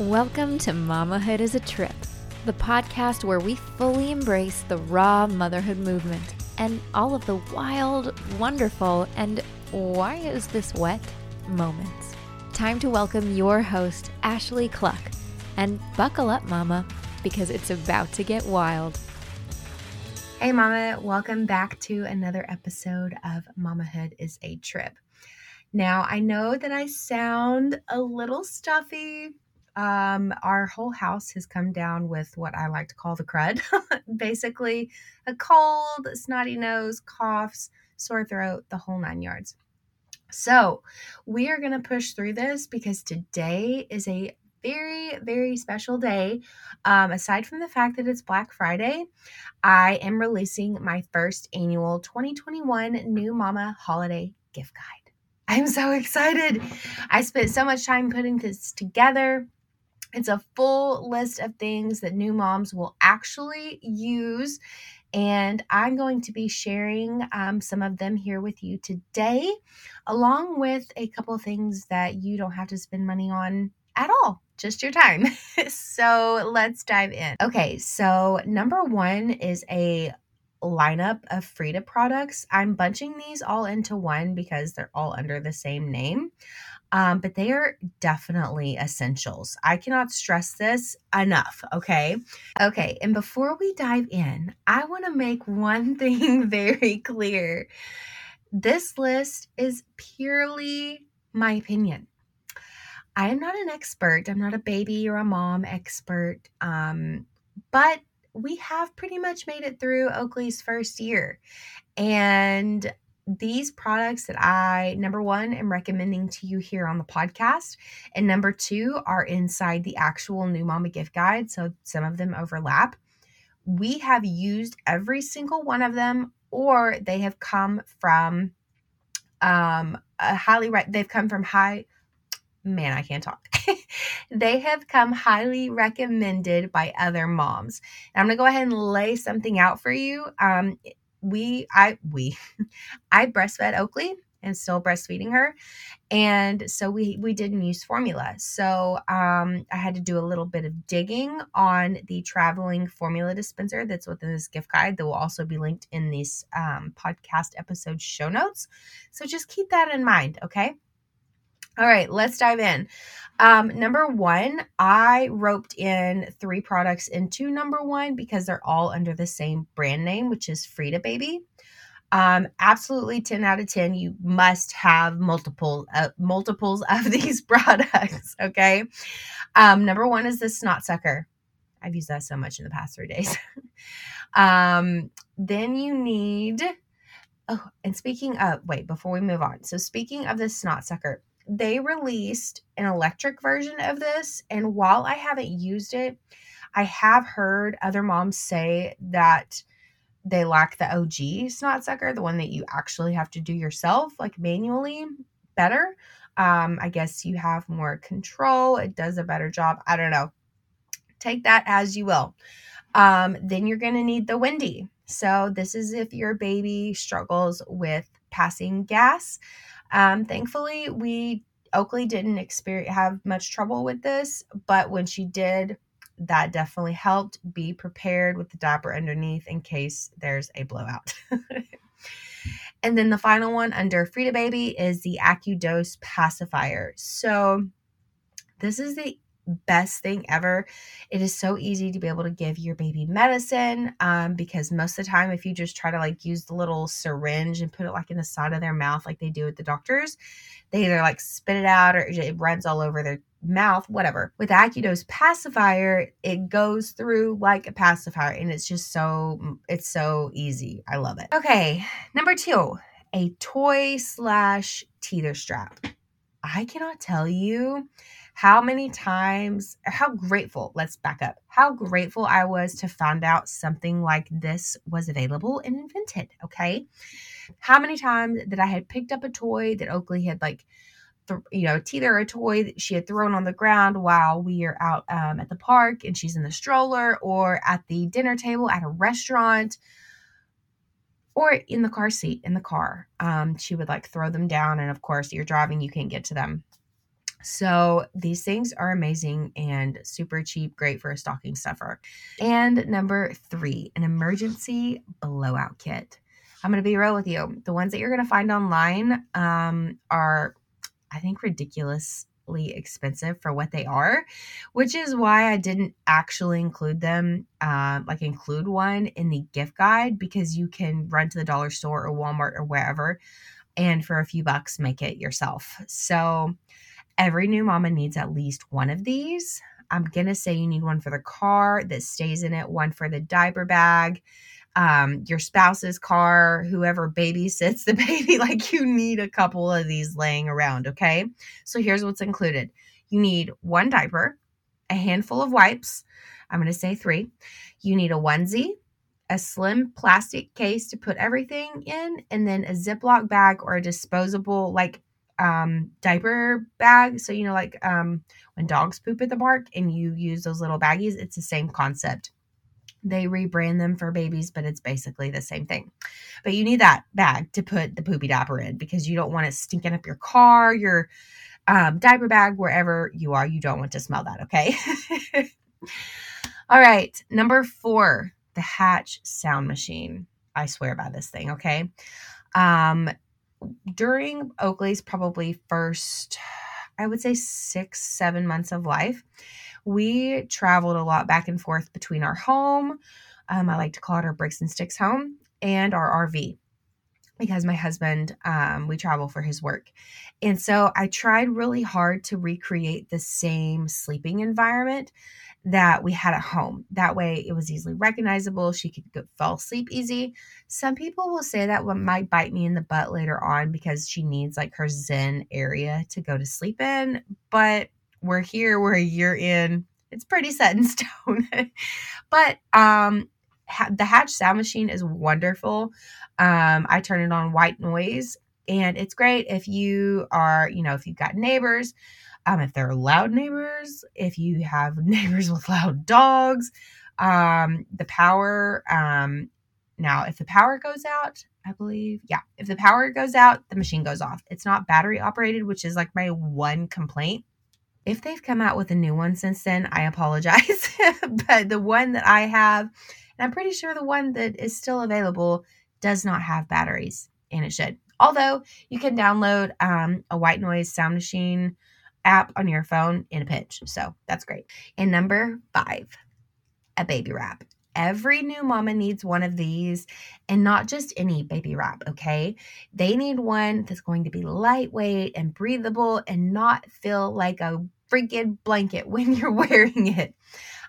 Welcome to Mamahood is a Trip, the podcast where we fully embrace the raw motherhood movement and all of the wild, wonderful, and why is this wet moments. Time to welcome your host, Ashley Cluck. And buckle up, Mama, because it's about to get wild. Hey, Mama, welcome back to another episode of Mamahood is a Trip. Now, I know that I sound a little stuffy, um, our whole house has come down with what I like to call the crud. Basically, a cold, snotty nose, coughs, sore throat, the whole nine yards. So, we are going to push through this because today is a very, very special day. Um, aside from the fact that it's Black Friday, I am releasing my first annual 2021 New Mama Holiday Gift Guide. I'm so excited. I spent so much time putting this together. It's a full list of things that new moms will actually use. And I'm going to be sharing um, some of them here with you today, along with a couple of things that you don't have to spend money on at all, just your time. so let's dive in. Okay, so number one is a lineup of Frida products. I'm bunching these all into one because they're all under the same name um, but they are definitely essentials. I cannot stress this enough. Okay. Okay. And before we dive in, I want to make one thing very clear. This list is purely my opinion. I am not an expert. I'm not a baby or a mom expert. Um, but we have pretty much made it through Oakley's first year. And these products that I, number one, am recommending to you here on the podcast, and number two, are inside the actual New Mama gift guide. So some of them overlap. We have used every single one of them, or they have come from um, a highly, re- they've come from high, man, I can't talk. they have come highly recommended by other moms. And I'm going to go ahead and lay something out for you. Um, we I we I breastfed Oakley and still breastfeeding her and so we we didn't use formula. So um, i had to do a little bit of digging on the traveling formula dispenser that's within this gift guide that will also be linked in this um, podcast episode show notes. So just keep that in mind okay all right, let's dive in. Um, number one, I roped in three products into number one because they're all under the same brand name, which is Frida Baby. Um, absolutely 10 out of 10. You must have multiple uh, multiples of these products. Okay. Um, number one is the snot sucker. I've used that so much in the past three days. um, then you need, oh, and speaking of, wait, before we move on. So, speaking of the snot sucker, they released an electric version of this. And while I haven't used it, I have heard other moms say that they lack the OG snot sucker, the one that you actually have to do yourself, like manually, better. Um, I guess you have more control. It does a better job. I don't know. Take that as you will. Um, then you're going to need the Windi. So, this is if your baby struggles with passing gas. Um, thankfully, we Oakley didn't experience have much trouble with this, but when she did, that definitely helped. Be prepared with the diaper underneath in case there's a blowout. and then the final one under Frida Baby is the AccuDose pacifier. So this is the best thing ever. It is so easy to be able to give your baby medicine um, because most of the time, if you just try to like use the little syringe and put it like in the side of their mouth, like they do at the doctors, they either like spit it out or it runs all over their mouth, whatever. With AccuDose pacifier, it goes through like a pacifier and it's just so, it's so easy. I love it. Okay, number two, a toy slash teether strap. I cannot tell you how many times, how grateful, let's back up, how grateful I was to find out something like this was available and invented. Okay. How many times that I had picked up a toy that Oakley had like, th- you know, either a toy that she had thrown on the ground while we are out um, at the park and she's in the stroller or at the dinner table at a restaurant or in the car seat in the car. Um, she would like throw them down. And of course, you're driving, you can't get to them. So these things are amazing and super cheap, great for a stocking stuffer. And number three, an emergency blowout kit. I'm going to be real with you. The ones that you're going to find online um, are, I think, ridiculously expensive for what they are, which is why I didn't actually include them, uh, like include one in the gift guide because you can run to the dollar store or Walmart or wherever and for a few bucks make it yourself. So every new mama needs at least one of these. I'm going to say you need one for the car that stays in it, one for the diaper bag, um, your spouse's car, whoever babysits the baby, like you need a couple of these laying around, okay? So here's what's included you need one diaper, a handful of wipes. I'm going to say three. You need a onesie, a slim plastic case to put everything in, and then a Ziploc bag or a disposable, like um diaper bag so you know like um when dogs poop at the bark and you use those little baggies it's the same concept they rebrand them for babies, but it's basically the same thing. But you need that bag to put the poopy diaper in because you don't want it stinking up your car, your um, diaper bag, wherever you are. You don't want to smell that, okay? All right, number four, the Hatch sound machine. I swear by this thing, okay? Um, during Oakley's probably first, I would say six, seven months of life, we traveled a lot back and forth between our home, um, I like to call it our bricks and sticks home, and our RV because my husband um, we travel for his work. And so i tried really hard to recreate the same sleeping environment that we had at home. That way it was easily recognizable. She could go, fall asleep easy. Some people will say that what might bite me in the butt later on because she needs like her zen area to go to sleep in. But we're here, we're a year in. It's pretty set in stone. but um ha- the Hatch sound machine is wonderful. Um I turn it on white noise and it's great if you are, you know, if you've got neighbors, um if they're loud neighbors, if you have neighbors with loud dogs, um the power um now if the power goes out, I believe. Yeah. If the power goes out, the machine goes off. It's not battery operated, which is like my one complaint if they've come out with a new one since then, I apologize. but the one that I have, and I'm pretty sure the one that is still available does not have batteries, and it should. Although you can download um, a white noise sound machine app on your phone in a pinch. So that's great. And number five, a baby wrap. Every new mama needs one of these and not just any baby wrap, okay? They need one that's going to be lightweight and breathable and not feel like a freaking blanket when you're wearing it.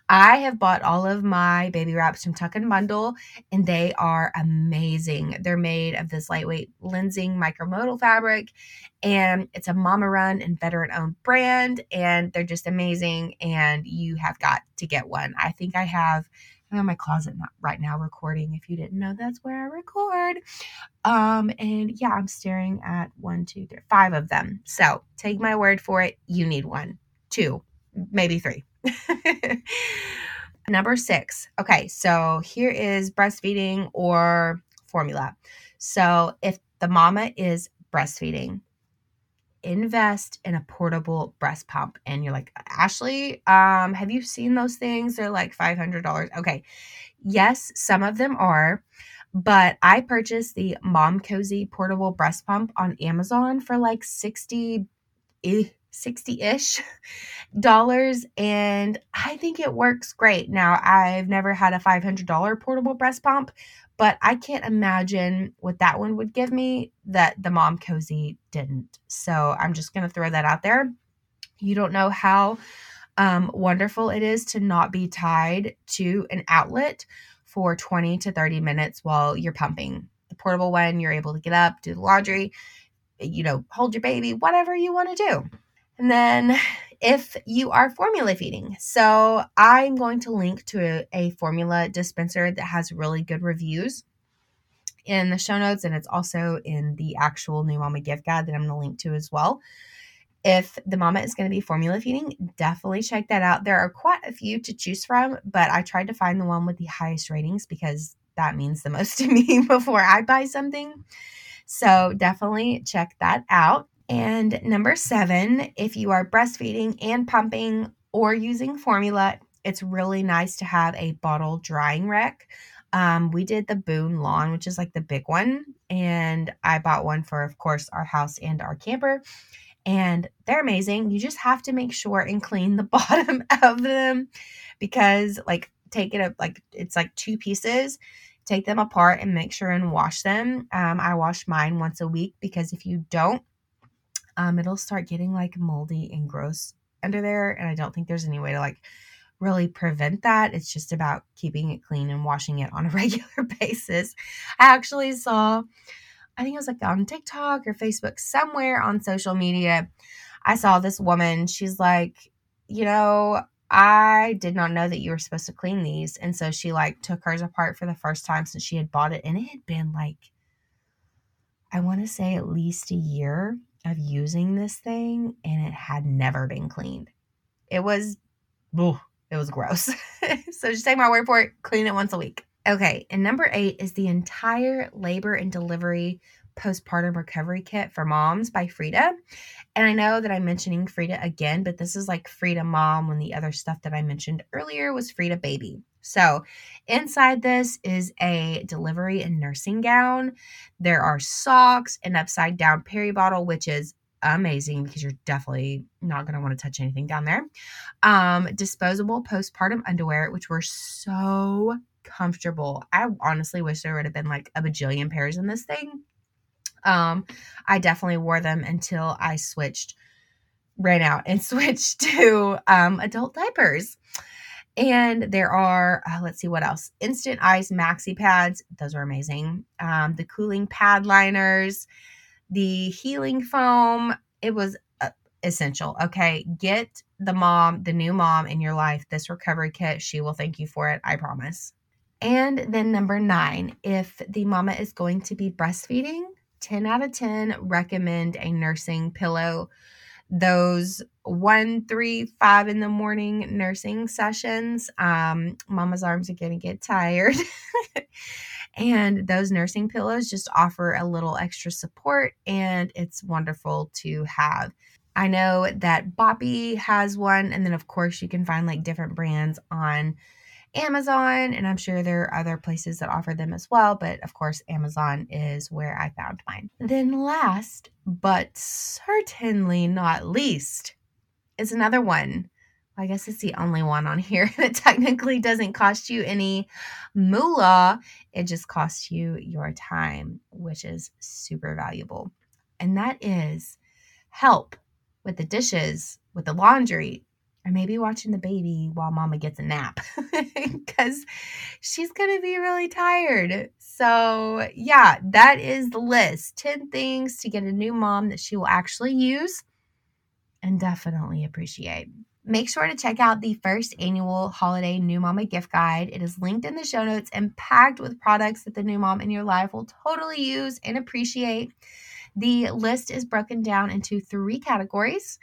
I have bought all of my baby wraps from Tuck and Bundle, and they are amazing. They're made of this lightweight Lenzing micromodal fabric, and it's a mama run and veteran owned brand, and they're just amazing. And you have got to get one. I think I have I'm in my closet right now recording. If you didn't know, that's where I record. Um, and yeah, I'm staring at one, two, three, five of them. So take my word for it. You need one two, maybe three. Number six. Okay, so here is breastfeeding or formula. So if the mama is breastfeeding, invest in a portable breast pump. And you're like, Ashley, um, have you seen those things? They're like $500. Okay. Yes, some of them are, but I purchased the Momcozy portable breast pump on Amazon for like 60 60-ish dollars and I think it works great. Now, I've never had a $500 portable breast pump, but I can't imagine what that one would give me that the Momcozy didn't. So, I'm just going to throw that out there. You don't know how um, wonderful it is to not be tied to an outlet for 20 to 30 minutes while you're pumping. The portable one, you're able to get up, do the laundry, you know, hold your baby, whatever you want to do. And then if you are formula feeding. So I'm going to link to a, a, formula dispenser that has really good reviews in the show notes, and it's also in the actual New Mama gift guide that I'm going to link to as well. If the mama is going to be formula feeding, definitely check that out. There are quite a few to choose from, but I tried to find the one with the highest ratings because that means the most to me before I buy something. So definitely check that out. And number seven, if you are breastfeeding and pumping or using formula, it's really nice to have a bottle drying rack. Um, we did the Boon Lawn, which is like the big one, and I bought one for, of course, our house and our camper. And they're amazing. You just have to make sure and clean the bottom of them because, like, take it up like it's like two pieces. Take them apart and make sure and wash them. Um, I wash mine once a week because if you don't, um, it'll start getting like moldy and gross under there. And I don't think there's any way to like really prevent that. It's just about keeping it clean and washing it on a regular basis. I actually saw, I think it was like on TikTok or Facebook, somewhere on social media. I saw this woman. She's like, you know, I did not know that you were supposed to clean these. And so she like took hers apart for the first time since she had bought it. And it had been like, I want to say at least a year of using this thing and it had never been cleaned. It was, ugh, it was gross. so just take my word for it, clean it once a week. Okay, and number eight is the entire labor and delivery postpartum recovery kit for moms by Frida. And I know that I'm mentioning Frida again, but this is like Frida Mom when the other stuff that I mentioned earlier was Frida Baby. So, inside this is a delivery and nursing gown. There are socks, an upside down peri bottle, which is amazing because you're definitely not going to want to touch anything down there. Um, disposable postpartum underwear, which were so comfortable. I honestly wish there would have been like a bajillion pairs in this thing. Um, I definitely wore them until I switched, ran out and switched to um, adult diapers. And there are, uh, let's see what else instant ice maxi pads. Those are amazing. Um, the cooling pad liners, the healing foam. It was uh, essential. Okay. Get the mom, the new mom in your life, this recovery kit. She will thank you for it. I promise. And then number nine, if the mama is going to be breastfeeding, 10 out of 10 recommend a nursing pillow those one, three, five in the morning nursing sessions. Um, mama's arms are going to get tired. and those nursing pillows just offer a little extra support, and it's wonderful to have. I know that Boppy has one, and then of course you can find like different brands on Amazon, and I'm sure there are other places that offer them as well, but of course, Amazon is where I found mine. Then, last but certainly not least, is another one. I guess it's the only one on here that technically doesn't cost you any moolah. It just costs you your time, which is super valuable. And that is help with the dishes, with the laundry, or maybe watching the baby while mama gets a nap because she's going to be really tired. So, yeah, that is the list 10 things to get a new mom that she will actually use and definitely appreciate. Make sure to check out the first annual holiday new mama gift guide. It is linked in the show notes and packed with products that the new mom in your life will totally use and appreciate. The list is broken down into three categories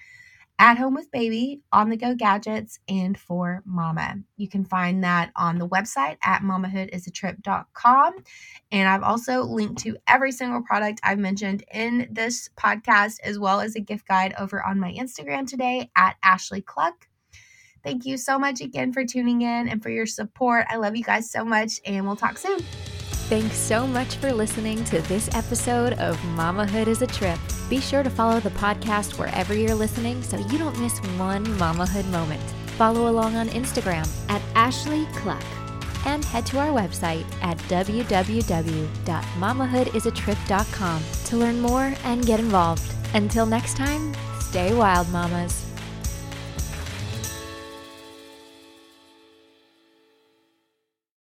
at home with baby, on the go gadgets, and for mama. You can find that on the website at mamahoodisatrip.com. And I've also linked to every single product I've mentioned in this podcast, as well as a gift guide over on my Instagram today at Ashley Cluck. Thank you so much again for tuning in and for your support. I love you guys so much, and we'll talk soon. Thanks so much for listening to this episode of Mamahood is a Trip. Be sure to follow the podcast wherever you're listening so you don't miss one mamahood moment. Follow along on Instagram at Ashley Cluck and head to our website at www.mamahoodisatrip.com to learn more and get involved. Until next time, stay wild, mamas.